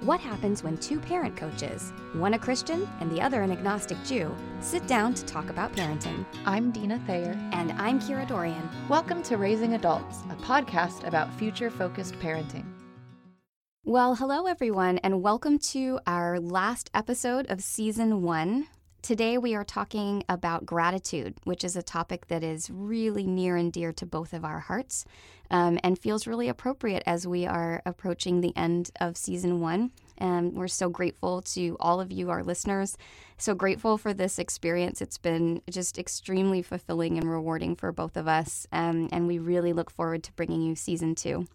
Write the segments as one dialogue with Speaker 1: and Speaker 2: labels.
Speaker 1: What happens when two parent coaches, one a Christian and the other an agnostic Jew, sit down to talk about parenting?
Speaker 2: I'm Dina Thayer.
Speaker 1: And I'm Kira Dorian.
Speaker 2: Welcome to Raising Adults, a podcast about future focused parenting.
Speaker 1: Well, hello, everyone, and welcome to our last episode of season one. Today, we are talking about gratitude, which is a topic that is really near and dear to both of our hearts um, and feels really appropriate as we are approaching the end of season one. And we're so grateful to all of you, our listeners. So grateful for this experience. It's been just extremely fulfilling and rewarding for both of us. Um, and we really look forward to bringing you season two.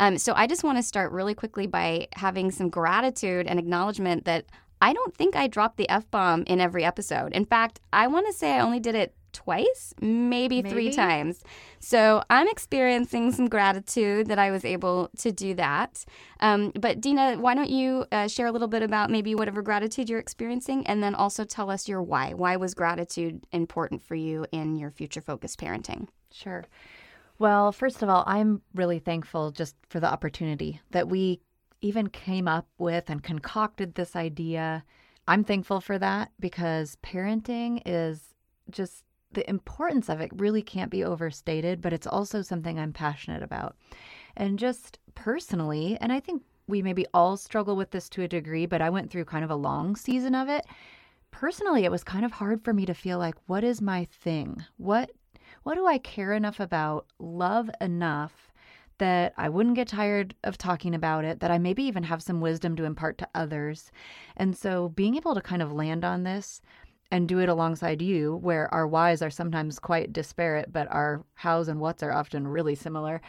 Speaker 1: Um, so I just want to start really quickly by having some gratitude and acknowledgement that I don't think I dropped the F bomb in every episode. In fact, I want to say I only did it twice, maybe, maybe, three times. So I'm experiencing some gratitude that I was able to do that. Um, but Dina, why don't you uh, share a little bit about maybe whatever gratitude you're experiencing and then also tell us your why? Why was gratitude important for you in your future focused parenting?
Speaker 2: Sure. Well, first of all, I'm really thankful just for the opportunity that we even came up with and concocted this idea. I'm thankful for that because parenting is just the importance of it really can't be overstated, but it's also something I'm passionate about. And just personally, and I think we maybe all struggle with this to a degree, but I went through kind of a long season of it. Personally, it was kind of hard for me to feel like what is my thing? What what do I care enough about, love enough that I wouldn't get tired of talking about it, that I maybe even have some wisdom to impart to others. And so being able to kind of land on this and do it alongside you, where our whys are sometimes quite disparate, but our hows and whats are often really similar,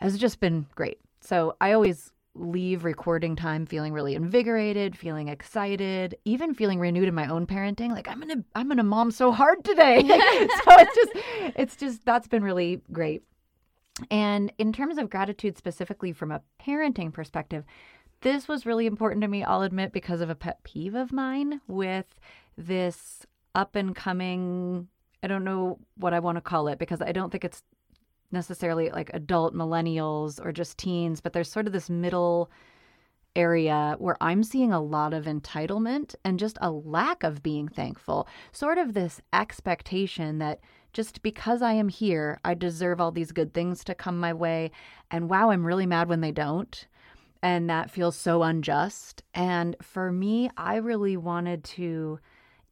Speaker 2: has just been great. So I always leave recording time feeling really invigorated, feeling excited, even feeling renewed in my own parenting. Like I'm gonna I'm gonna mom so hard today. so it's just it's just that's been really great. And in terms of gratitude specifically from a parenting perspective, this was really important to me, I'll admit, because of a pet peeve of mine with this up and coming, I don't know what I want to call it because I don't think it's necessarily like adult millennials or just teens, but there's sort of this middle area where I'm seeing a lot of entitlement and just a lack of being thankful. Sort of this expectation that just because I am here, I deserve all these good things to come my way. And wow, I'm really mad when they don't. And that feels so unjust. And for me, I really wanted to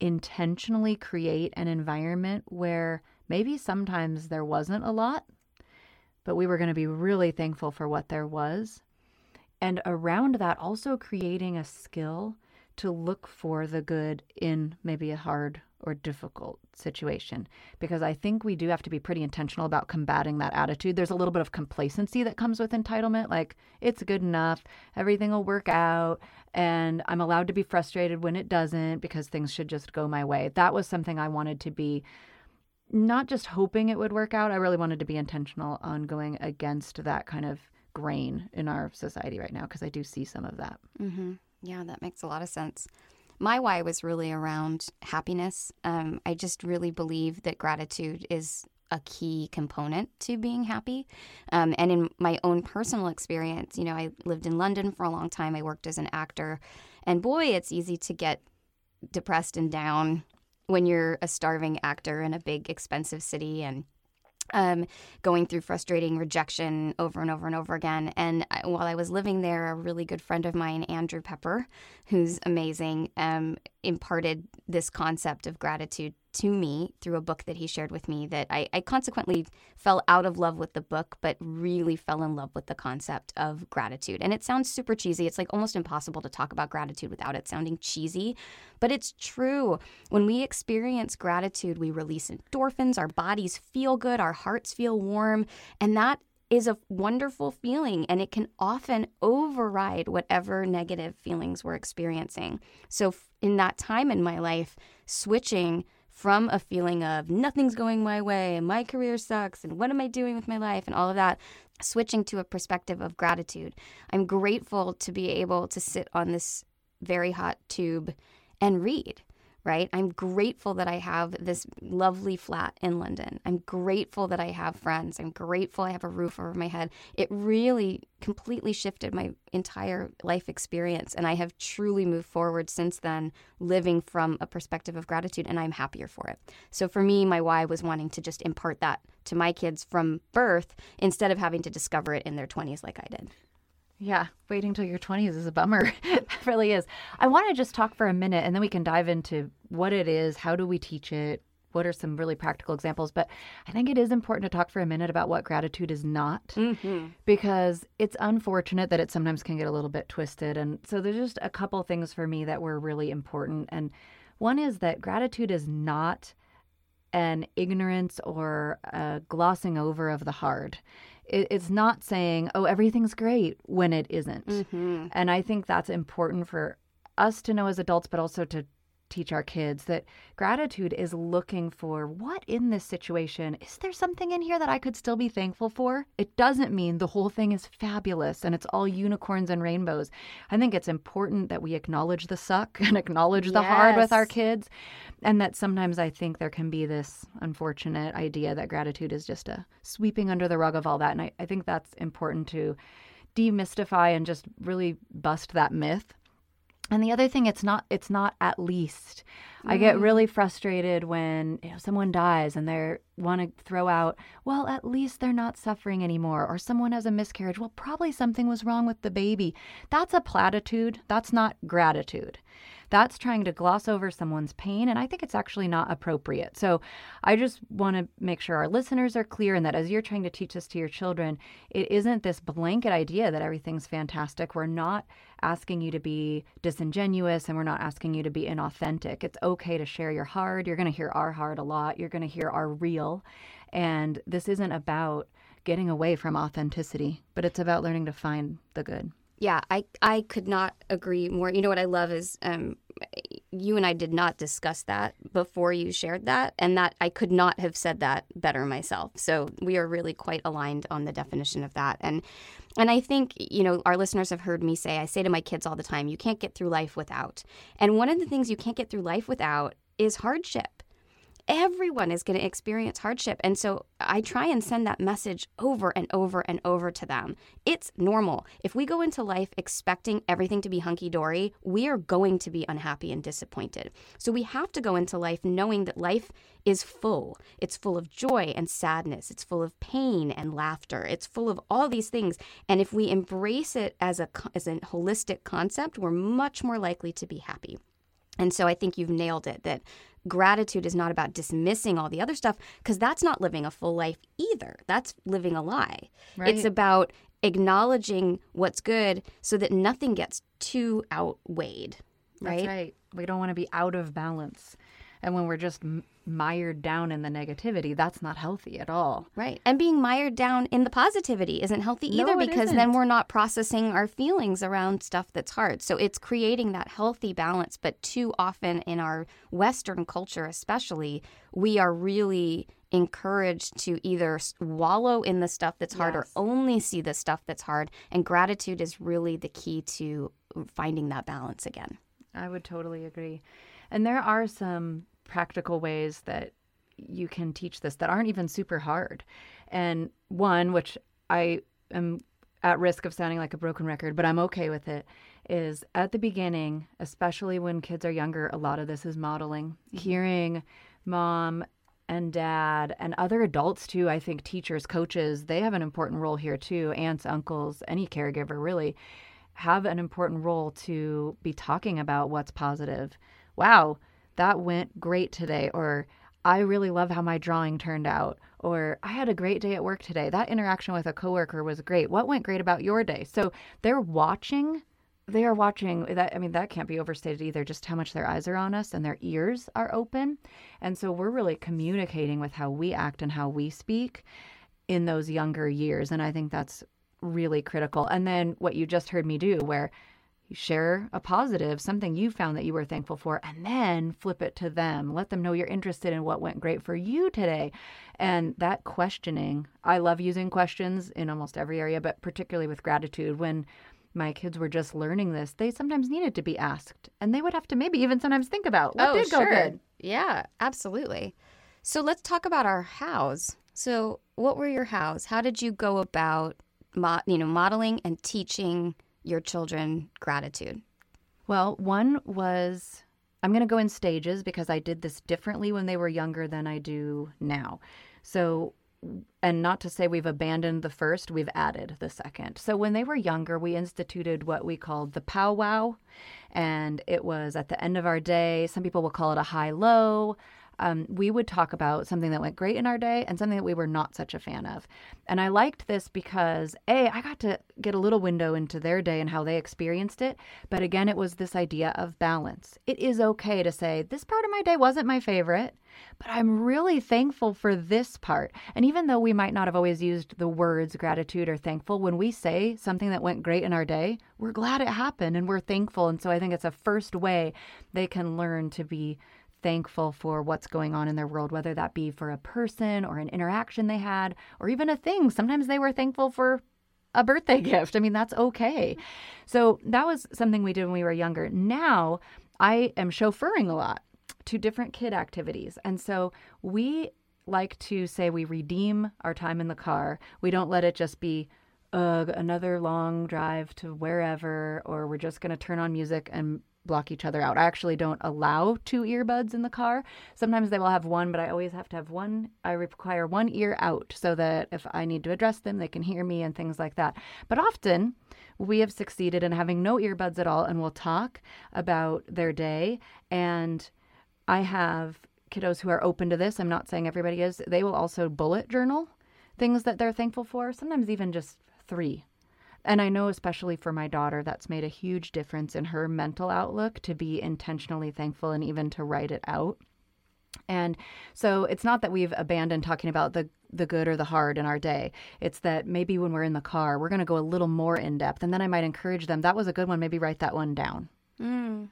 Speaker 2: intentionally create an environment where maybe sometimes there wasn't a lot, but we were going to be really thankful for what there was. And around that, also creating a skill to look for the good in maybe a hard or difficult situation because I think we do have to be pretty intentional about combating that attitude. There's a little bit of complacency that comes with entitlement, like it's good enough, everything will work out, and I'm allowed to be frustrated when it doesn't because things should just go my way. That was something I wanted to be not just hoping it would work out, I really wanted to be intentional on going against that kind of grain in our society right now because I do see some of that.
Speaker 1: Mm-hmm. Yeah, that makes a lot of sense my why was really around happiness. Um, I just really believe that gratitude is a key component to being happy. Um, and in my own personal experience, you know, I lived in London for a long time. I worked as an actor. And boy, it's easy to get depressed and down when you're a starving actor in a big, expensive city and um, going through frustrating rejection over and over and over again. And while I was living there, a really good friend of mine, Andrew Pepper, who's amazing, um, imparted this concept of gratitude to me through a book that he shared with me that I, I, consequently fell out of love with the book, but really fell in love with the concept of gratitude. And it sounds super cheesy. It's like almost impossible to talk about gratitude without it sounding cheesy, but it's true. When we experience gratitude, we release endorphins, our bodies feel good, our hearts feel warm, and that is a wonderful feeling and it can often override whatever negative feelings we're experiencing. So, in that time in my life, switching from a feeling of nothing's going my way and my career sucks and what am I doing with my life and all of that, switching to a perspective of gratitude. I'm grateful to be able to sit on this very hot tube and read right? I'm grateful that I have this lovely flat in London. I'm grateful that I have friends. I'm grateful I have a roof over my head. It really completely shifted my entire life experience. And I have truly moved forward since then, living from a perspective of gratitude, and I'm happier for it. So for me, my why was wanting to just impart that to my kids from birth instead of having to discover it in their 20s like I did.
Speaker 2: Yeah, waiting till your 20s is a bummer. it really is. I want to just talk for a minute and then we can dive into what it is, how do we teach it, what are some really practical examples. But I think it is important to talk for a minute about what gratitude is not mm-hmm. because it's unfortunate that it sometimes can get a little bit twisted. And so there's just a couple things for me that were really important. And one is that gratitude is not an ignorance or a glossing over of the hard it's not saying, oh, everything's great when it isn't. Mm-hmm. And I think that's important for us to know as adults, but also to teach our kids that gratitude is looking for what in this situation is there something in here that I could still be thankful for? It doesn't mean the whole thing is fabulous and it's all unicorns and rainbows. I think it's important that we acknowledge the suck and acknowledge the yes. hard with our kids. And that sometimes I think there can be this unfortunate idea that gratitude is just a sweeping under the rug of all that. And I, I think that's important to demystify and just really bust that myth and the other thing it's not it's not at least mm. i get mm. really frustrated when you know someone dies and they want to throw out well at least they're not suffering anymore or someone has a miscarriage well probably something was wrong with the baby that's a platitude that's not gratitude that's trying to gloss over someone's pain. And I think it's actually not appropriate. So I just want to make sure our listeners are clear and that as you're trying to teach this to your children, it isn't this blanket idea that everything's fantastic. We're not asking you to be disingenuous and we're not asking you to be inauthentic. It's okay to share your heart. You're going to hear our heart a lot. You're going to hear our real. And this isn't about getting away from authenticity, but it's about learning to find the good.
Speaker 1: Yeah, I I could not agree more. You know what I love is um, you and I did not discuss that before you shared that, and that I could not have said that better myself. So we are really quite aligned on the definition of that. And and I think you know our listeners have heard me say I say to my kids all the time, you can't get through life without. And one of the things you can't get through life without is hardship everyone is going to experience hardship. And so I try and send that message over and over and over to them. It's normal. If we go into life expecting everything to be hunky dory, we are going to be unhappy and disappointed. So we have to go into life knowing that life is full. It's full of joy and sadness. It's full of pain and laughter. It's full of all these things. And if we embrace it as a as a holistic concept, we're much more likely to be happy. And so I think you've nailed it that gratitude is not about dismissing all the other stuff because that's not living a full life either. That's living a lie. Right. It's about acknowledging what's good so that nothing gets too outweighed. Right?
Speaker 2: That's right. We don't want to be out of balance. And when we're just mired down in the negativity, that's not healthy at all.
Speaker 1: Right. And being mired down in the positivity isn't healthy either
Speaker 2: no,
Speaker 1: because
Speaker 2: isn't.
Speaker 1: then we're not processing our feelings around stuff that's hard. So it's creating that healthy balance. But too often in our Western culture, especially, we are really encouraged to either wallow in the stuff that's hard yes. or only see the stuff that's hard. And gratitude is really the key to finding that balance again.
Speaker 2: I would totally agree. And there are some practical ways that you can teach this that aren't even super hard. And one, which I am at risk of sounding like a broken record, but I'm okay with it, is at the beginning, especially when kids are younger, a lot of this is modeling. Mm-hmm. Hearing mom and dad and other adults too, I think teachers, coaches, they have an important role here too. Aunts, uncles, any caregiver really have an important role to be talking about what's positive wow, that went great today. Or I really love how my drawing turned out. Or I had a great day at work today. That interaction with a coworker was great. What went great about your day? So they're watching. They are watching that. I mean, that can't be overstated either, just how much their eyes are on us and their ears are open. And so we're really communicating with how we act and how we speak in those younger years. And I think that's really critical. And then what you just heard me do, where you share a positive, something you found that you were thankful for, and then flip it to them. Let them know you're interested in what went great for you today. And that questioning, I love using questions in almost every area, but particularly with gratitude. When my kids were just learning this, they sometimes needed to be asked. And they would have to maybe even sometimes think about what
Speaker 1: oh,
Speaker 2: did go
Speaker 1: sure.
Speaker 2: good.
Speaker 1: Yeah, absolutely. So let's talk about our hows. So, what were your hows? How did you go about, mo- you know, modeling and teaching your children gratitude?
Speaker 2: Well, one was I'm going to go in stages because I did this differently when they were younger than I do now. So, and not to say we've abandoned the first, we've added the second. So, when they were younger, we instituted what we called the powwow. And it was at the end of our day. Some people will call it a high low um, we would talk about something that went great in our day and something that we were not such a fan of. And I liked this because, A, I got to get a little window into their day and how they experienced it. But again, it was this idea of balance. It is okay to say, this part of my day wasn't my favorite, but I'm really thankful for this part. And even though we might not have always used the words gratitude or thankful, when we say something that went great in our day, we're glad it happened and we're thankful. And so I think it's a first way they can learn to be thankful for what's going on in their world, whether that be for a person or an interaction they had, or even a thing. Sometimes they were thankful for a birthday gift. I mean, that's okay. So that was something we did when we were younger. Now I am chauffeuring a lot to different kid activities. And so we like to say we redeem our time in the car. We don't let it just be uh, another long drive to wherever, or we're just going to turn on music and block each other out. I actually don't allow two earbuds in the car. Sometimes they will have one, but I always have to have one. I require one ear out so that if I need to address them, they can hear me and things like that. But often we have succeeded in having no earbuds at all and we'll talk about their day. And I have kiddos who are open to this. I'm not saying everybody is. They will also bullet journal things that they're thankful for, sometimes even just three and I know, especially for my daughter, that's made a huge difference in her mental outlook to be intentionally thankful and even to write it out. And so it's not that we've abandoned talking about the the good or the hard in our day. It's that maybe when we're in the car, we're going to go a little more in depth, and then I might encourage them. That was a good one. Maybe write that one down.
Speaker 1: Mm,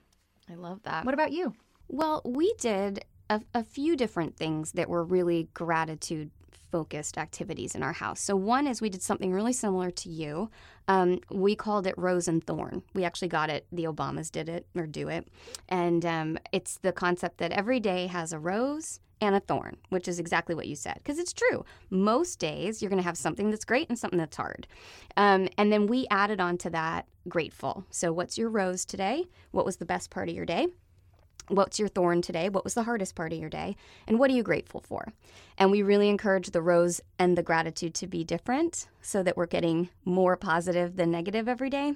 Speaker 1: I love that.
Speaker 2: What about you?
Speaker 1: Well, we did a, a few different things that were really gratitude focused activities in our house. So, one is we did something really similar to you. Um, we called it Rose and Thorn. We actually got it, the Obamas did it or do it. And um, it's the concept that every day has a rose and a thorn, which is exactly what you said. Because it's true. Most days you're going to have something that's great and something that's hard. Um, and then we added on to that grateful. So, what's your rose today? What was the best part of your day? What's your thorn today? What was the hardest part of your day? And what are you grateful for? And we really encourage the rose and the gratitude to be different so that we're getting more positive than negative every day.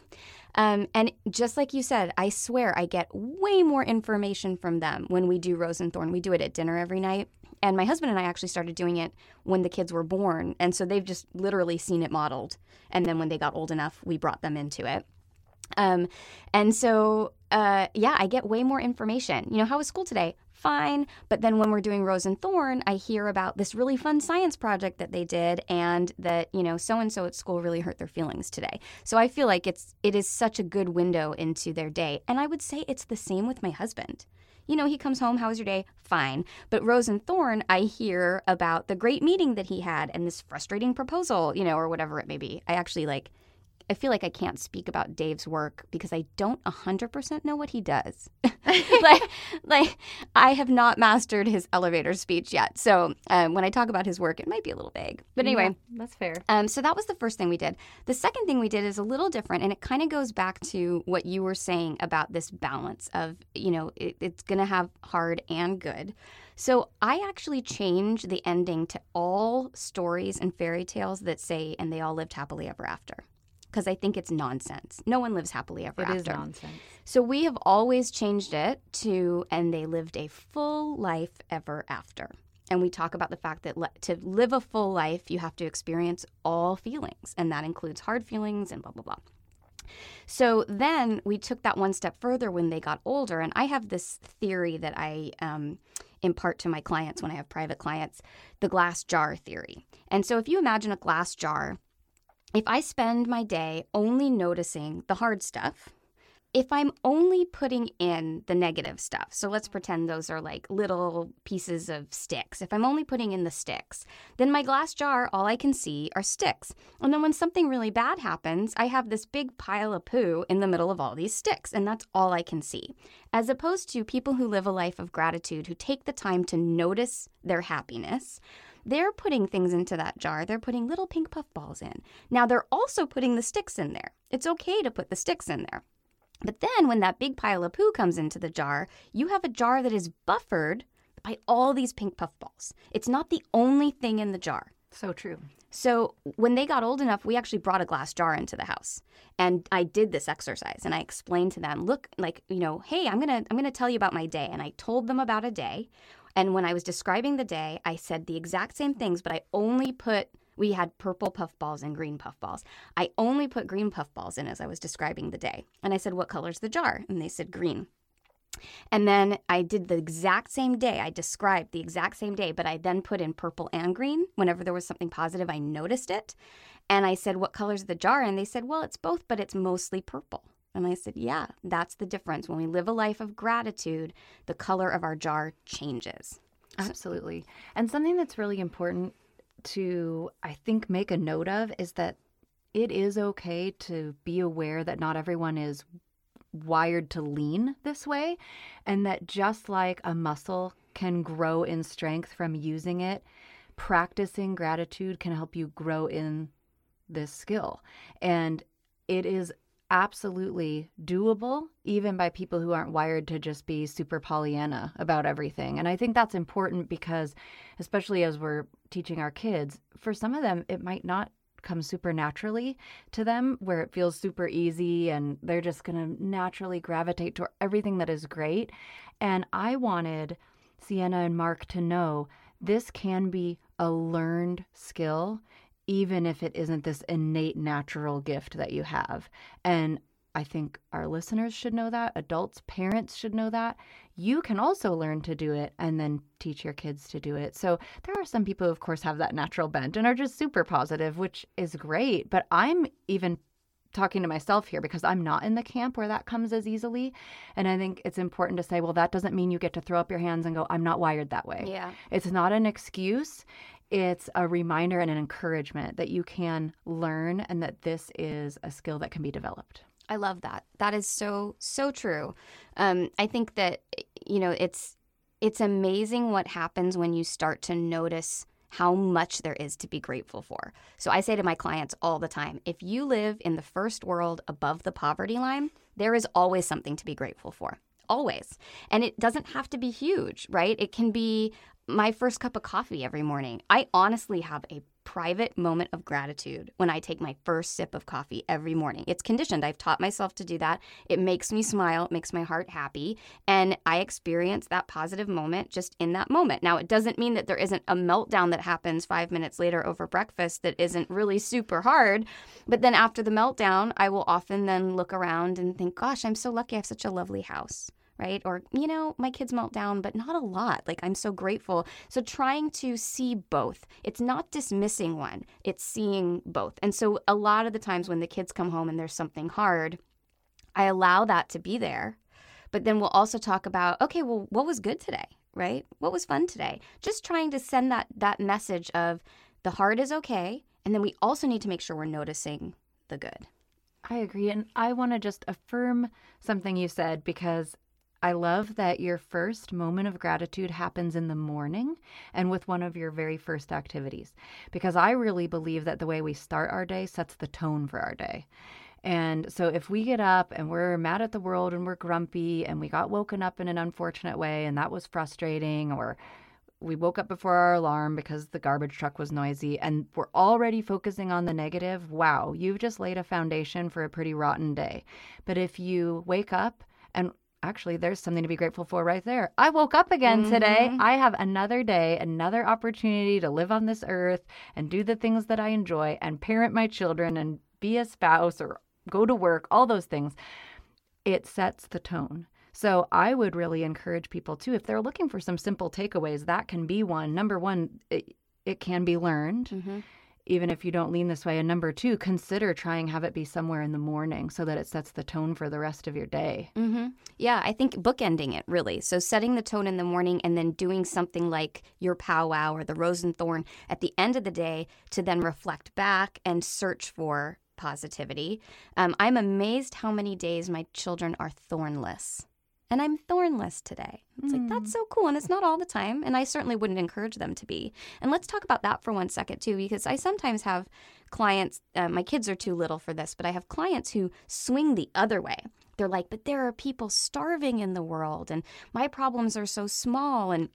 Speaker 1: Um, and just like you said, I swear I get way more information from them when we do rose and thorn. We do it at dinner every night. And my husband and I actually started doing it when the kids were born. And so they've just literally seen it modeled. And then when they got old enough, we brought them into it. Um, and so, uh, yeah, I get way more information. You know, how was school today? Fine. But then when we're doing Rose and Thorn, I hear about this really fun science project that they did and that, you know, so and so at school really hurt their feelings today. So I feel like it's it is such a good window into their day. And I would say it's the same with my husband. You know, he comes home, how was your day? Fine. But Rose and Thorn, I hear about the great meeting that he had and this frustrating proposal, you know, or whatever it may be. I actually like I feel like I can't speak about Dave's work because I don't 100% know what he does. like, like I have not mastered his elevator speech yet. So um, when I talk about his work, it might be a little vague. But anyway,
Speaker 2: yeah, that's fair.
Speaker 1: Um, so that was the first thing we did. The second thing we did is a little different, and it kind of goes back to what you were saying about this balance of, you know, it, it's going to have hard and good. So I actually changed the ending to all stories and fairy tales that say, and they all lived happily ever after because I think it's nonsense. No one lives happily ever
Speaker 2: it
Speaker 1: after.
Speaker 2: It is nonsense.
Speaker 1: So we have always changed it to, and they lived a full life ever after. And we talk about the fact that le- to live a full life, you have to experience all feelings, and that includes hard feelings and blah, blah, blah. So then we took that one step further when they got older. And I have this theory that I um, impart to my clients when I have private clients the glass jar theory. And so if you imagine a glass jar, if I spend my day only noticing the hard stuff, if I'm only putting in the negative stuff, so let's pretend those are like little pieces of sticks. If I'm only putting in the sticks, then my glass jar, all I can see are sticks. And then when something really bad happens, I have this big pile of poo in the middle of all these sticks, and that's all I can see. As opposed to people who live a life of gratitude, who take the time to notice their happiness they're putting things into that jar. They're putting little pink puffballs in. Now, they're also putting the sticks in there. It's okay to put the sticks in there. But then when that big pile of poo comes into the jar, you have a jar that is buffered by all these pink puffballs. It's not the only thing in the jar.
Speaker 2: So true.
Speaker 1: So when they got old enough, we actually brought a glass jar into the house. And I did this exercise and I explained to them, look, like, you know, hey, I'm going to I'm going to tell you about my day and I told them about a day. And when I was describing the day, I said the exact same things, but I only put we had purple puffballs and green puffballs. I only put green puffballs in as I was describing the day. And I said, What color's the jar? And they said, Green. And then I did the exact same day. I described the exact same day, but I then put in purple and green. Whenever there was something positive, I noticed it. And I said, What color's the jar? And they said, Well, it's both, but it's mostly purple. And I said, Yeah, that's the difference. When we live a life of gratitude, the color of our jar changes.
Speaker 2: Absolutely. And something that's really important to, I think, make a note of is that it is okay to be aware that not everyone is wired to lean this way, and that just like a muscle can grow in strength from using it, practicing gratitude can help you grow in this skill. And it is absolutely doable, even by people who aren't wired to just be super Pollyanna about everything. And I think that's important because, especially as we're teaching our kids, for some of them, it might not come super naturally to them where it feels super easy and they're just going to naturally gravitate to everything that is great. And I wanted Sienna and Mark to know this can be a learned skill even if it isn't this innate natural gift that you have. And I think our listeners should know that, adults, parents should know that. You can also learn to do it and then teach your kids to do it. So there are some people who, of course, have that natural bent and are just super positive, which is great. But I'm even talking to myself here because I'm not in the camp where that comes as easily. And I think it's important to say, well, that doesn't mean you get to throw up your hands and go, I'm not wired that way.
Speaker 1: Yeah.
Speaker 2: It's not an excuse it's a reminder and an encouragement that you can learn and that this is a skill that can be developed.
Speaker 1: I love that. That is so so true. Um, I think that you know it's it's amazing what happens when you start to notice how much there is to be grateful for. So I say to my clients all the time, if you live in the first world above the poverty line, there is always something to be grateful for always. And it doesn't have to be huge, right? It can be my first cup of coffee every morning. I honestly have a private moment of gratitude when I take my first sip of coffee every morning. It's conditioned. I've taught myself to do that. It makes me smile, it makes my heart happy, and I experience that positive moment just in that moment. Now, it doesn't mean that there isn't a meltdown that happens 5 minutes later over breakfast that isn't really super hard, but then after the meltdown, I will often then look around and think, "Gosh, I'm so lucky I have such a lovely house." Right? Or, you know, my kids melt down, but not a lot. Like, I'm so grateful. So, trying to see both. It's not dismissing one, it's seeing both. And so, a lot of the times when the kids come home and there's something hard, I allow that to be there. But then we'll also talk about, okay, well, what was good today, right? What was fun today? Just trying to send that that message of the hard is okay, and then we also need to make sure we're noticing the good.
Speaker 2: I agree. And I want to just affirm something you said because I love that your first moment of gratitude happens in the morning and with one of your very first activities, because I really believe that the way we start our day sets the tone for our day. And so if we get up and we're mad at the world and we're grumpy and we got woken up in an unfortunate way and that was frustrating, or we woke up before our alarm because the garbage truck was noisy and we're already focusing on the negative, wow, you've just laid a foundation for a pretty rotten day. But if you wake up and actually there's something to be grateful for right there. I woke up again mm-hmm. today. I have another day, another opportunity to live on this earth and do the things that I enjoy and parent my children and be a spouse or go to work, all those things. It sets the tone. So I would really encourage people too if they're looking for some simple takeaways, that can be one. Number 1, it, it can be learned. Mm-hmm even if you don't lean this way. And number two, consider trying have it be somewhere in the morning so that it sets the tone for the rest of your day.
Speaker 1: Mm-hmm. Yeah, I think bookending it really. So setting the tone in the morning and then doing something like your powwow or the rose and thorn at the end of the day to then reflect back and search for positivity. Um, I'm amazed how many days my children are thornless and I'm thornless today. It's mm. like, that's so cool. And it's not all the time. And I certainly wouldn't encourage them to be. And let's talk about that for one second, too, because I sometimes have clients, uh, my kids are too little for this, but I have clients who swing the other way. They're like, but there are people starving in the world, and my problems are so small. And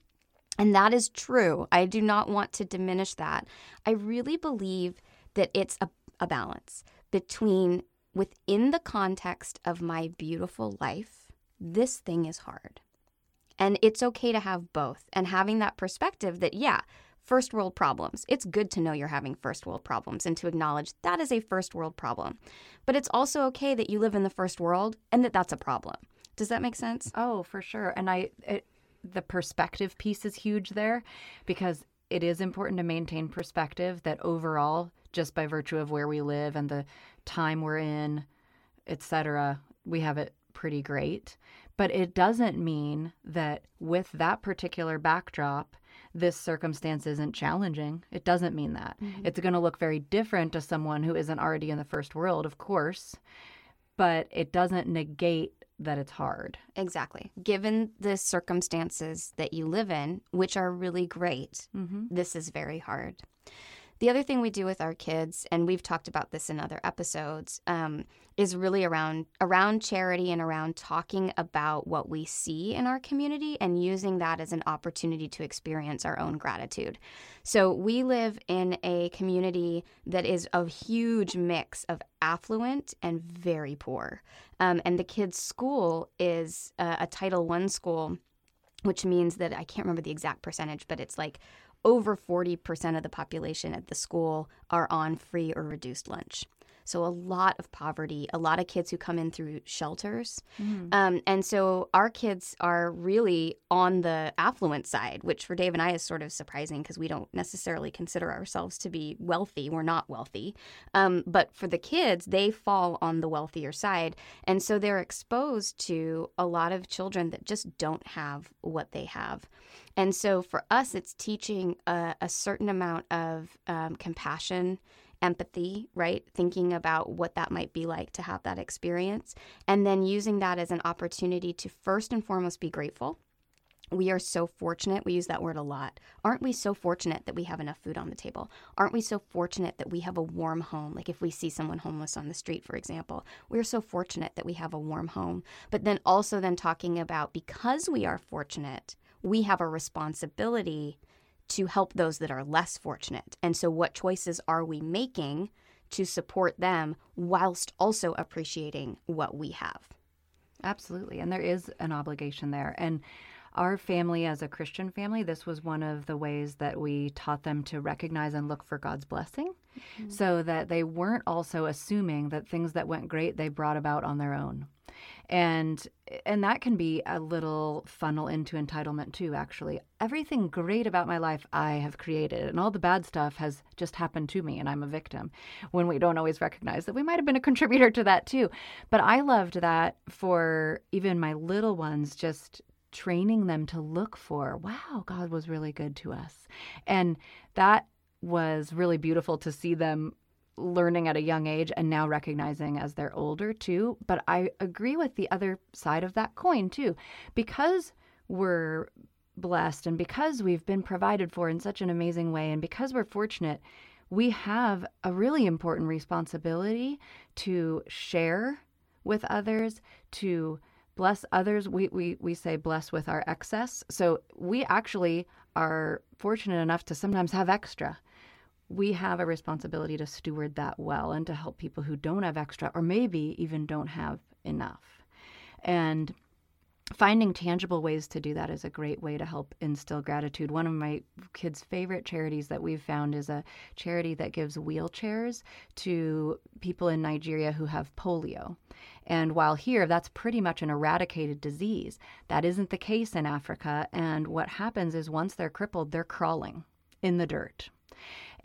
Speaker 1: and that is true. I do not want to diminish that. I really believe that it's a, a balance between within the context of my beautiful life this thing is hard. And it's okay to have both and having that perspective that, yeah, first world problems. It's good to know you're having first world problems and to acknowledge that is a first world problem. But it's also okay that you live in the first world and that that's a problem. Does that make sense?
Speaker 2: Oh, for sure. And I, it, the perspective piece is huge there because it is important to maintain perspective that overall, just by virtue of where we live and the time we're in, etc., we have it pretty great. But it doesn't mean that with that particular backdrop, this circumstance isn't challenging. It doesn't mean that. Mm-hmm. It's going to look very different to someone who isn't already in the first world, of course, but it doesn't negate that it's hard.
Speaker 1: Exactly. Given the circumstances that you live in, which are really great, mm-hmm. this is very hard. The other thing we do with our kids, and we've talked about this in other episodes, um, is really around around charity and around talking about what we see in our community and using that as an opportunity to experience our own gratitude. So we live in a community that is a huge mix of affluent and very poor, um, and the kids' school is uh, a Title One school, which means that I can't remember the exact percentage, but it's like over 40% of the population at the school are on free or reduced lunch. So a lot of poverty, a lot of kids who come in through shelters. Mm. Um, and so our kids are really on the affluent side, which for Dave and I is sort of surprising because we don't necessarily consider ourselves to be wealthy. We're not wealthy. Um, but for the kids, they fall on the wealthier side. And so they're exposed to a lot of children that just don't have what they have. And so for us, it's teaching a, a certain amount of um, compassion empathy, right? Thinking about what that might be like to have that experience, and then using that as an opportunity to first and foremost be grateful. We are so fortunate. We use that word a lot. Aren't we so fortunate that we have enough food on the table? Aren't we so fortunate that we have a warm home? Like if we see someone homeless on the street, for example, we're so fortunate that we have a warm home. But then also then talking about because we are fortunate, we have a responsibility to help those that are less fortunate. And so, what choices are we making to support them whilst also appreciating what we have?
Speaker 2: Absolutely. And there is an obligation there. And our family, as a Christian family, this was one of the ways that we taught them to recognize and look for God's blessing mm-hmm. so that they weren't also assuming that things that went great they brought about on their own. And and that can be a little funnel into entitlement too actually. Everything great about my life i have created and all the bad stuff has just happened to me and i'm a victim when we don't always recognize that we might have been a contributor to that too. But i loved that for even my little ones just training them to look for wow god was really good to us. And that was really beautiful to see them learning at a young age and now recognizing as they're older too. But I agree with the other side of that coin too. Because we're blessed and because we've been provided for in such an amazing way and because we're fortunate, we have a really important responsibility to share with others, to bless others. We, we, we say bless with our excess. So we actually are fortunate enough to sometimes have extra we have a responsibility to steward that well and to help people who don't have extra or maybe even don't have enough. And finding tangible ways to do that is a great way to help instill gratitude. One of my kids' favorite charities that we've found is a charity that gives wheelchairs to people in Nigeria who have polio. And while here, that's pretty much an eradicated disease, that isn't the case in Africa. And what happens is once they're crippled, they're crawling in the dirt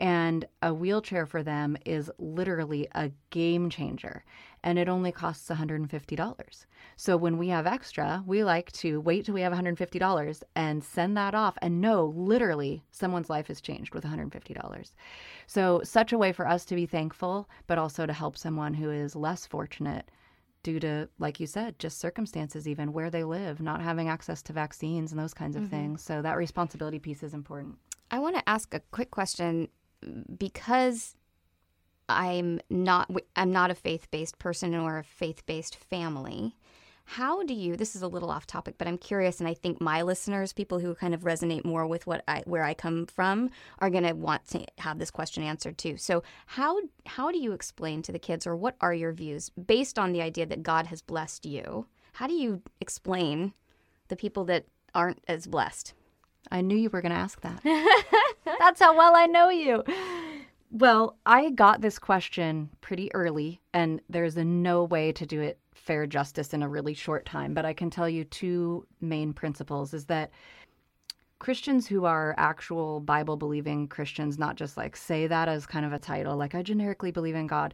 Speaker 2: And a wheelchair for them is literally a game changer. And it only costs $150. So when we have extra, we like to wait till we have $150 and send that off and know literally someone's life has changed with $150. So, such a way for us to be thankful, but also to help someone who is less fortunate due to, like you said, just circumstances, even where they live, not having access to vaccines and those kinds of mm-hmm. things. So, that responsibility piece is important.
Speaker 1: I want to ask a quick question because I'm not I'm not a faith-based person or a faith-based family. How do you this is a little off topic, but I'm curious and I think my listeners, people who kind of resonate more with what I where I come from, are going to want to have this question answered too. So, how how do you explain to the kids or what are your views based on the idea that God has blessed you? How do you explain the people that aren't as blessed?
Speaker 2: I knew you were going to ask that. That's how well I know you. Well, I got this question pretty early, and there's no way to do it fair justice in a really short time. But I can tell you two main principles is that Christians who are actual Bible believing Christians, not just like say that as kind of a title, like I generically believe in God,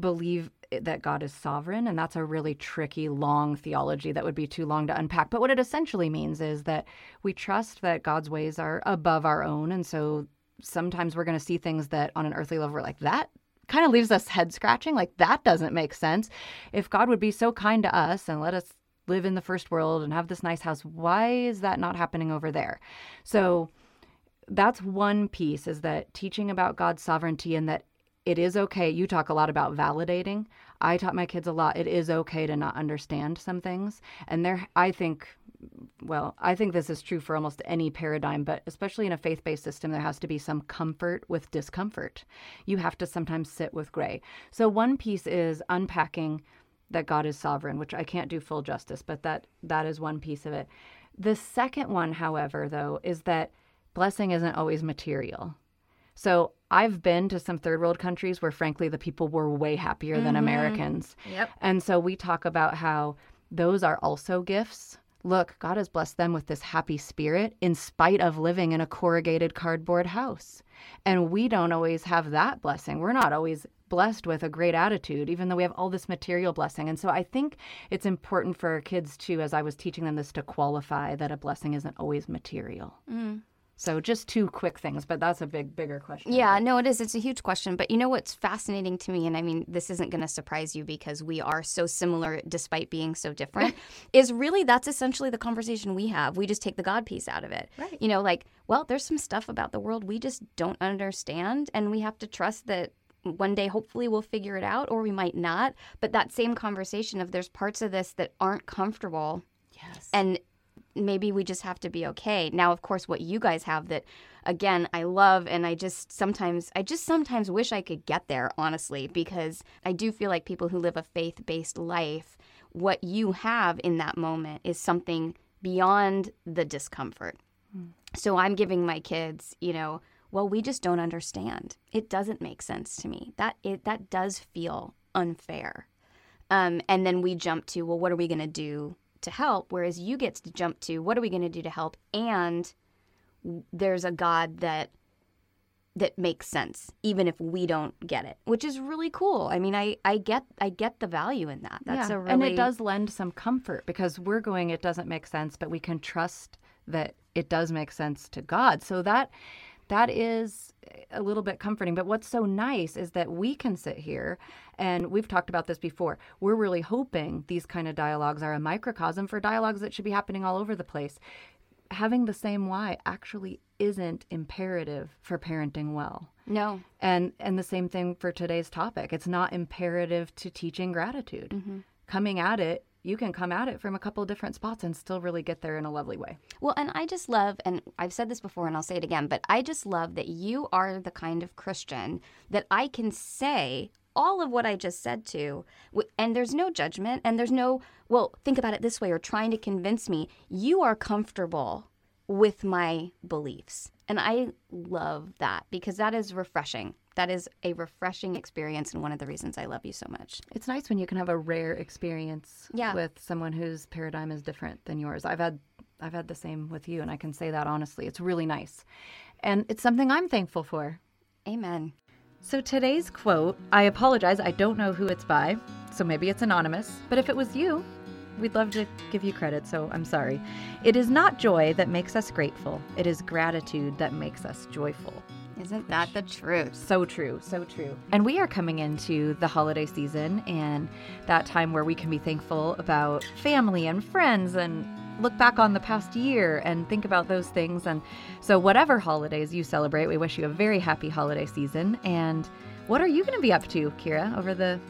Speaker 2: believe that God is sovereign. And that's a really tricky, long theology that would be too long to unpack. But what it essentially means is that we trust that God's ways are above our own. And so sometimes we're going to see things that on an earthly level we're like, that kind of leaves us head scratching. Like, that doesn't make sense. If God would be so kind to us and let us live in the first world and have this nice house, why is that not happening over there? So, that's one piece is that teaching about God's sovereignty and that it is okay. You talk a lot about validating. I taught my kids a lot. It is okay to not understand some things. And there, I think, well, I think this is true for almost any paradigm, but especially in a faith based system, there has to be some comfort with discomfort. You have to sometimes sit with gray. So, one piece is unpacking that God is sovereign, which I can't do full justice, but that that is one piece of it. The second one, however, though, is that blessing isn't always material. So I've been to some third world countries where, frankly, the people were way happier mm-hmm. than Americans.
Speaker 1: Yep.
Speaker 2: And so we talk about how those are also gifts. Look, God has blessed them with this happy spirit in spite of living in a corrugated cardboard house. And we don't always have that blessing. We're not always blessed with a great attitude, even though we have all this material blessing. And so I think it's important for our kids, too, as I was teaching them this, to qualify that a blessing isn't always material. Mm. So just two quick things, but that's a big, bigger question.
Speaker 1: Yeah, no, it is. It's a huge question. But you know what's fascinating to me, and I mean, this isn't going to surprise you because we are so similar despite being so different, is really that's essentially the conversation we have. We just take the God piece out of it.
Speaker 2: Right.
Speaker 1: You know, like, well, there's some stuff about the world we just don't understand, and we have to trust that one day hopefully we'll figure it out or we might not but that same conversation of there's parts of this that aren't comfortable
Speaker 2: yes
Speaker 1: and maybe we just have to be okay. Now, of course, what you guys have that, again, I love, and I just sometimes, I just sometimes wish I could get there, honestly, because I do feel like people who live a faith based life, what you have in that moment is something beyond the discomfort. Mm. So I'm giving my kids, you know, well, we just don't understand. It doesn't make sense to me. That it that does feel unfair. Um, and then we jump to, well, what are we going to do to help, whereas you get to jump to what are we going to do to help, and there's a God that that makes sense even if we don't get it which is really cool. I mean i i get i get the value in that. That's yeah. a really
Speaker 2: and it does lend some comfort because we're going it doesn't make sense but we can trust that it does make sense to god. So that that is a little bit comforting. But what's so nice is that we can sit here, and we've talked about this before. We're really hoping these kind of dialogues are a microcosm for dialogues that should be happening all over the place. Having the same why actually isn't imperative for parenting well.
Speaker 1: No.
Speaker 2: And and the same thing for today's topic. It's not imperative to teaching gratitude. Mm-hmm. Coming at it you can come at it from a couple different spots and still really get there in a lovely way.
Speaker 1: Well, and I just love, and I've said this before and I'll say it again, but I just love that you are the kind of Christian that I can say all of what I just said to, and there's no judgment, and there's no, well, think about it this way, or trying to convince me. You are comfortable with my beliefs. And I love that because that is refreshing that is a refreshing experience and one of the reasons I love you so much.
Speaker 2: It's nice when you can have a rare experience
Speaker 1: yeah.
Speaker 2: with someone whose paradigm is different than yours. I've had I've had the same with you and I can say that honestly. It's really nice. And it's something I'm thankful for
Speaker 1: Amen.
Speaker 2: So today's quote, I apologize, I don't know who it's by, so maybe it's anonymous, but if it was you, we'd love to give you credit, so I'm sorry. It is not joy that makes us grateful, it is gratitude that makes us joyful.
Speaker 1: Isn't that the truth?
Speaker 2: So true, so true. And we are coming into the holiday season and that time where we can be thankful about family and friends and look back on the past year and think about those things. And so, whatever holidays you celebrate, we wish you a very happy holiday season. And what are you going to be up to, Kira, over the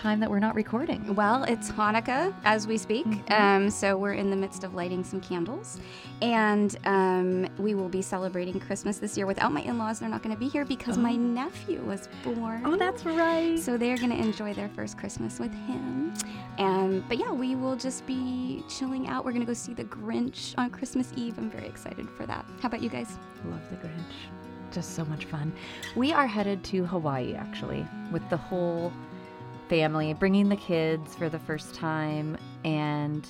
Speaker 2: time that we're not recording?
Speaker 1: Well, it's Hanukkah as we speak. Mm-hmm. Um, so we're in the midst of lighting some candles. And um, we will be celebrating Christmas this year without my in laws. They're not going to be here because oh. my nephew was born.
Speaker 2: Oh, that's right.
Speaker 1: So they're going to enjoy their first Christmas with him. And, but yeah, we will just be chilling out. We're going to go see The Grinch on Christmas Eve. I'm very excited for that. How about you guys?
Speaker 2: Love The Grinch just so much fun. We are headed to Hawaii actually with the whole family, bringing the kids for the first time. And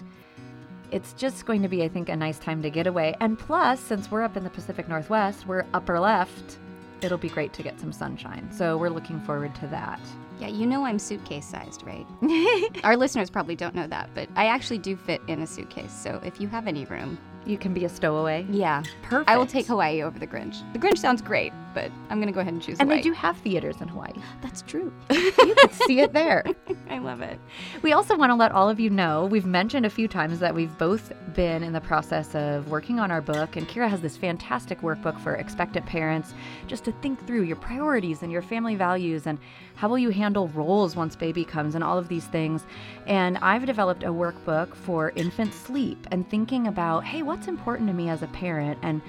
Speaker 2: it's just going to be, I think, a nice time to get away. And plus, since we're up in the Pacific Northwest, we're upper left, it'll be great to get some sunshine. So we're looking forward to that.
Speaker 1: Yeah, you know I'm suitcase sized, right? Our listeners probably don't know that, but I actually do fit in a suitcase. So if you have any room,
Speaker 2: you can be a stowaway.
Speaker 1: Yeah.
Speaker 2: Perfect.
Speaker 1: I will take Hawaii over the Grinch. The Grinch sounds great, but I'm going to go ahead and choose
Speaker 2: and
Speaker 1: Hawaii.
Speaker 2: they do have theaters in Hawaii.
Speaker 1: That's true.
Speaker 2: you can see it there.
Speaker 1: I love it.
Speaker 2: We also want to let all of you know we've mentioned a few times that we've both been in the process of working on our book, and Kira has this fantastic workbook for expectant parents just to think through your priorities and your family values and how will you handle roles once baby comes and all of these things. And I've developed a workbook for infant sleep and thinking about, hey, what's important to me as a parent and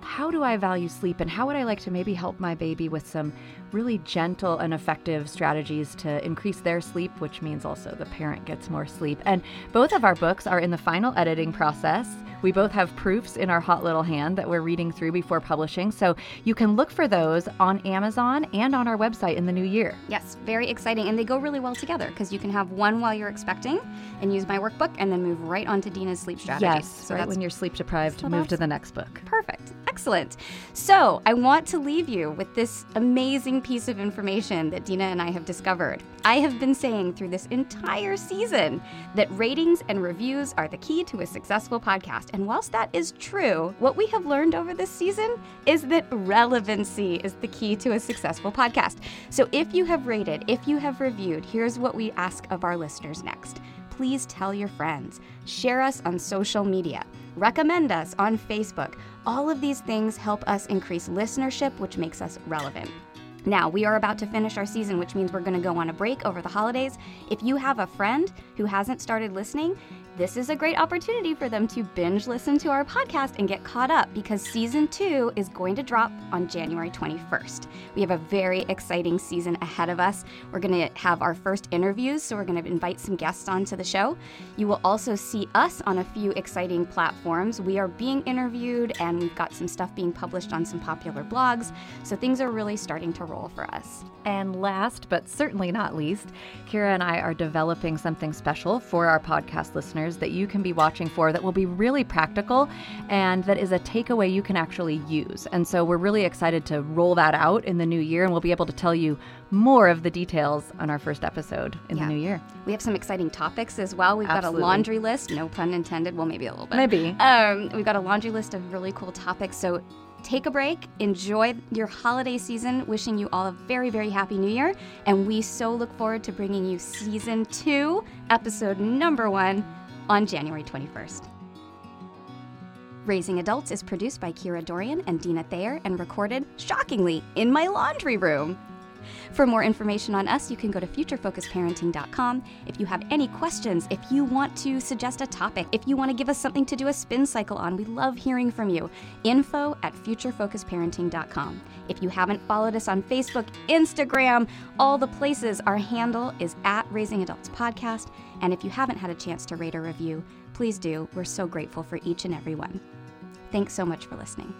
Speaker 2: how do I value sleep and how would I like to maybe help my baby with some really gentle and effective strategies to increase their sleep, which means also the parent gets more sleep. And both of our books are in the final editing process. We both have proofs in our hot little hand that we're reading through before publishing. So you can look for those on Amazon and on our website in the new year.
Speaker 1: Yes, very exciting. And they go really well together because you can have one while you're expecting and use my workbook and then move right on to Dina's sleep strategy.
Speaker 2: Yes, so right when you're sleep deprived, so move to the next book.
Speaker 1: Perfect. Excellent. So I want to leave you with this amazing piece of information that Dina and I have discovered. I have been saying through this entire season that ratings and reviews are the key to a successful podcast. And whilst that is true, what we have learned over this season is that relevancy is the key to a successful podcast. So if you have rated, if you have reviewed, here's what we ask of our listeners next. Please tell your friends, share us on social media, recommend us on Facebook. All of these things help us increase listenership, which makes us relevant. Now, we are about to finish our season, which means we're going to go on a break over the holidays. If you have a friend who hasn't started listening, this is a great opportunity for them to binge listen to our podcast and get caught up because season two is going to drop on January 21st. We have a very exciting season ahead of us. We're going to have our first interviews, so we're going to invite some guests onto the show. You will also see us on a few exciting platforms. We are being interviewed and we've got some stuff being published on some popular blogs, so things are really starting to roll for us.
Speaker 2: And last but certainly not least, Kira and I are developing something special for our podcast listeners listeners that you can be watching for that will be really practical and that is a takeaway you can actually use. And so we're really excited to roll that out in the new year and we'll be able to tell you more of the details on our first episode in yeah. the new year.
Speaker 1: We have some exciting topics as well. We've Absolutely. got a laundry list, no pun intended. Well, maybe a little bit.
Speaker 2: Maybe.
Speaker 1: Um, we've got a laundry list of really cool topics. So take a break, enjoy your holiday season, wishing you all a very, very happy new year. And we so look forward to bringing you season two, episode number one on January 21st. Raising Adults is produced by Kira Dorian and Dina Thayer and recorded, shockingly, in my laundry room. For more information on us, you can go to futurefocusedparenting.com. If you have any questions, if you want to suggest a topic, if you want to give us something to do a spin cycle on, we love hearing from you. Info at futurefocusedparenting.com. If you haven't followed us on Facebook, Instagram, all the places, our handle is at Raising Adults Podcast. And if you haven't had a chance to rate or review, please do. We're so grateful for each and every one. Thanks so much for listening.